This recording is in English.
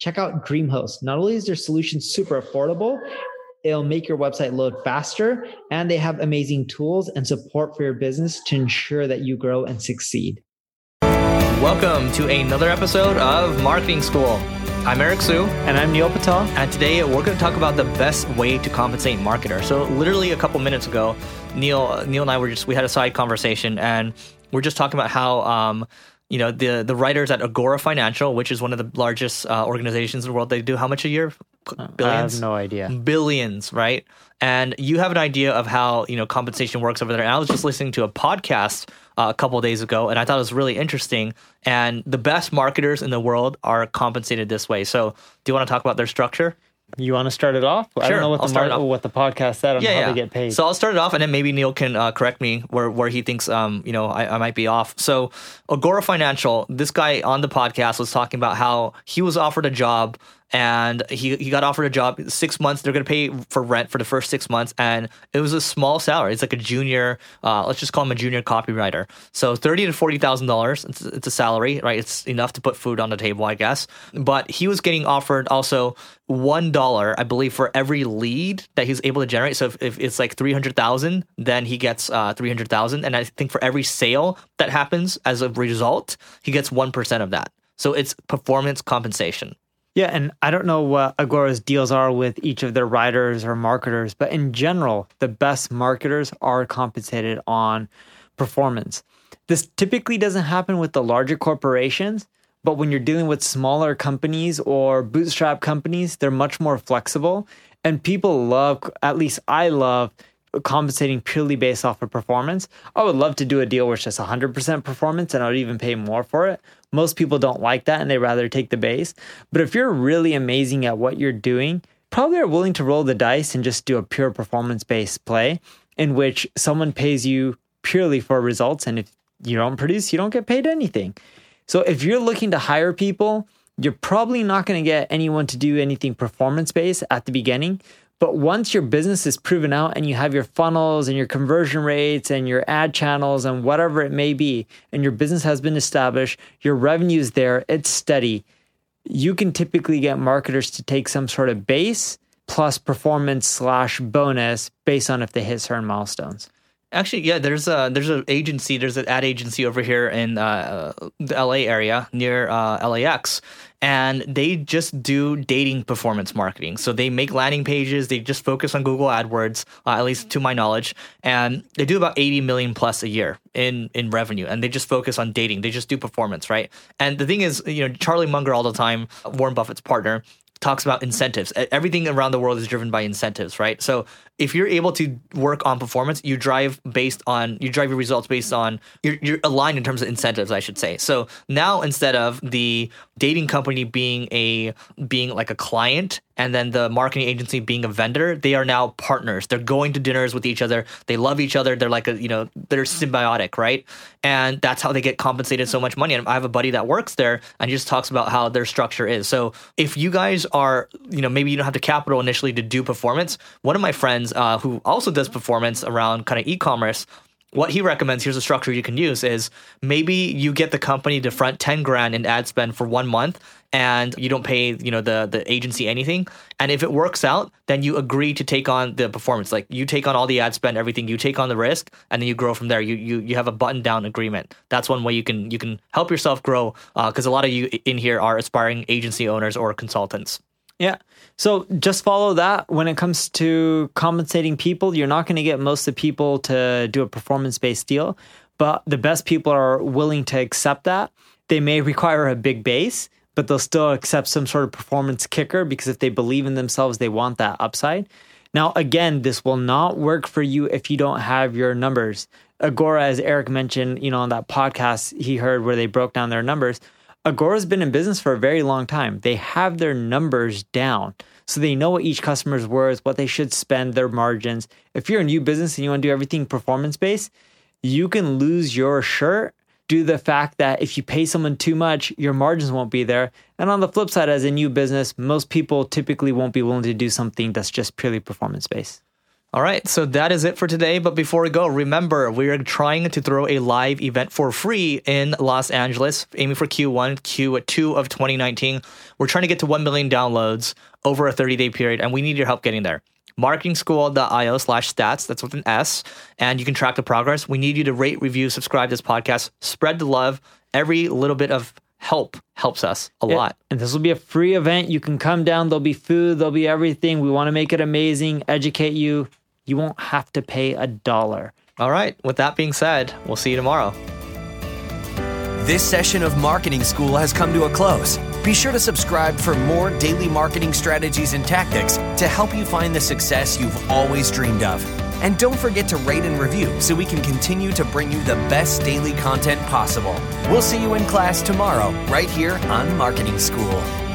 Check out DreamHost. Not only is their solution super affordable, it'll make your website load faster, and they have amazing tools and support for your business to ensure that you grow and succeed. Welcome to another episode of Marketing School. I'm Eric Siu. And I'm Neil Patel. And today we're going to talk about the best way to compensate marketers. So literally a couple minutes ago, Neil, Neil and I were just we had a side conversation, and we're just talking about how um, you know the the writers at Agora Financial, which is one of the largest uh, organizations in the world. They do how much a year? Billions. I have no idea. Billions, right? And you have an idea of how you know compensation works over there. And I was just listening to a podcast uh, a couple days ago, and I thought it was really interesting. And the best marketers in the world are compensated this way. So, do you want to talk about their structure? You want to start it off? Sure, I don't know what I'll the start mar- what the podcast said on yeah, how yeah. they get paid. So I'll start it off, and then maybe Neil can uh, correct me where where he thinks um you know I, I might be off. So Agora Financial, this guy on the podcast was talking about how he was offered a job and he, he got offered a job. Six months they're going to pay for rent for the first six months. And it was a small salary. It's like a junior uh, let's just call him a junior copywriter. So thirty to forty thousand dollars. It's, it's a salary right? It's enough to put food on the table i guess. But he was getting offered also one dollar i believe for every lead that he's able to generate. So if, if it's like 300000 then he gets uh, 300000 and i think for every sale that happens as a result he gets 1% of that. So it's performance compensation Yeah, and I don't know what Agora's deals are with each of their writers or marketers, but in general, the best marketers are compensated on performance. This typically doesn't happen with the larger corporations, but when you're dealing with smaller companies or bootstrap companies, they're much more flexible. And people love, at least I love, compensating purely based off of performance. I would love to do a deal where it's just 100% performance and I would even pay more for it. Most people don't like that and they rather take the base. But if you're really amazing at what you're doing, probably are willing to roll the dice and just do a pure performance based play in which someone pays you purely for results. And if you don't produce, you don't get paid anything. So if you're looking to hire people, you're probably not going to get anyone to do anything performance based at the beginning. But once your business is proven out and you have your funnels and your conversion rates and your ad channels and whatever it may be, and your business has been established, your revenue is there, it's steady, you can typically get marketers to take some sort of base plus performance slash bonus based on if they hit certain milestones. Actually, yeah, there's a there's an agency, there's an ad agency over here in uh, the LA area near uh, LAX, and they just do dating performance marketing. So they make landing pages, they just focus on Google AdWords, uh, at least to my knowledge, and they do about 80 million plus a year in in revenue, and they just focus on dating. They just do performance, right? And the thing is, you know, Charlie Munger all the time, Warren Buffett's partner, talks about incentives. Everything around the world is driven by incentives, right? So if you're able to work on performance, you drive based on you drive your results based on you're, you're aligned in terms of incentives, I should say. So now instead of the dating company being a being like a client and then the marketing agency being a vendor, they are now partners. They're going to dinners with each other. They love each other. They're like a you know they're symbiotic, right? And that's how they get compensated so much money. And I have a buddy that works there, and he just talks about how their structure is. So if you guys are you know maybe you don't have the capital initially to do performance, one of my friends uh, who also does performance around kind of e-commerce what he recommends here's a structure you can use is maybe you get the company to front 10 grand in ad spend for one month and you don't pay you know the the agency anything and if it works out then you agree to take on the performance like you take on all the ad spend everything you take on the risk and then you grow from there you you, you have a button down agreement that's one way you can you can help yourself grow because uh, a lot of you in here are aspiring agency owners or consultants yeah. So just follow that. When it comes to compensating people, you're not going to get most of the people to do a performance based deal, but the best people are willing to accept that. They may require a big base, but they'll still accept some sort of performance kicker because if they believe in themselves, they want that upside. Now, again, this will not work for you if you don't have your numbers. Agora, as Eric mentioned, you know, on that podcast he heard where they broke down their numbers, Agora's been in business for a very long time. They have their numbers down. So they know what each customer's worth, what they should spend, their margins. If you're a new business and you want to do everything performance based, you can lose your shirt due to the fact that if you pay someone too much, your margins won't be there. And on the flip side, as a new business, most people typically won't be willing to do something that's just purely performance based. All right, so that is it for today. But before we go, remember we are trying to throw a live event for free in Los Angeles, aiming for Q1, Q2 of 2019. We're trying to get to 1 million downloads over a 30 day period, and we need your help getting there. Marketingschool.io slash stats, that's with an S, and you can track the progress. We need you to rate, review, subscribe to this podcast, spread the love. Every little bit of help helps us a lot. And this will be a free event. You can come down, there'll be food, there'll be everything. We want to make it amazing, educate you you won't have to pay a dollar. All right. With that being said, we'll see you tomorrow. This session of Marketing School has come to a close. Be sure to subscribe for more daily marketing strategies and tactics to help you find the success you've always dreamed of. And don't forget to rate and review so we can continue to bring you the best daily content possible. We'll see you in class tomorrow, right here on Marketing School.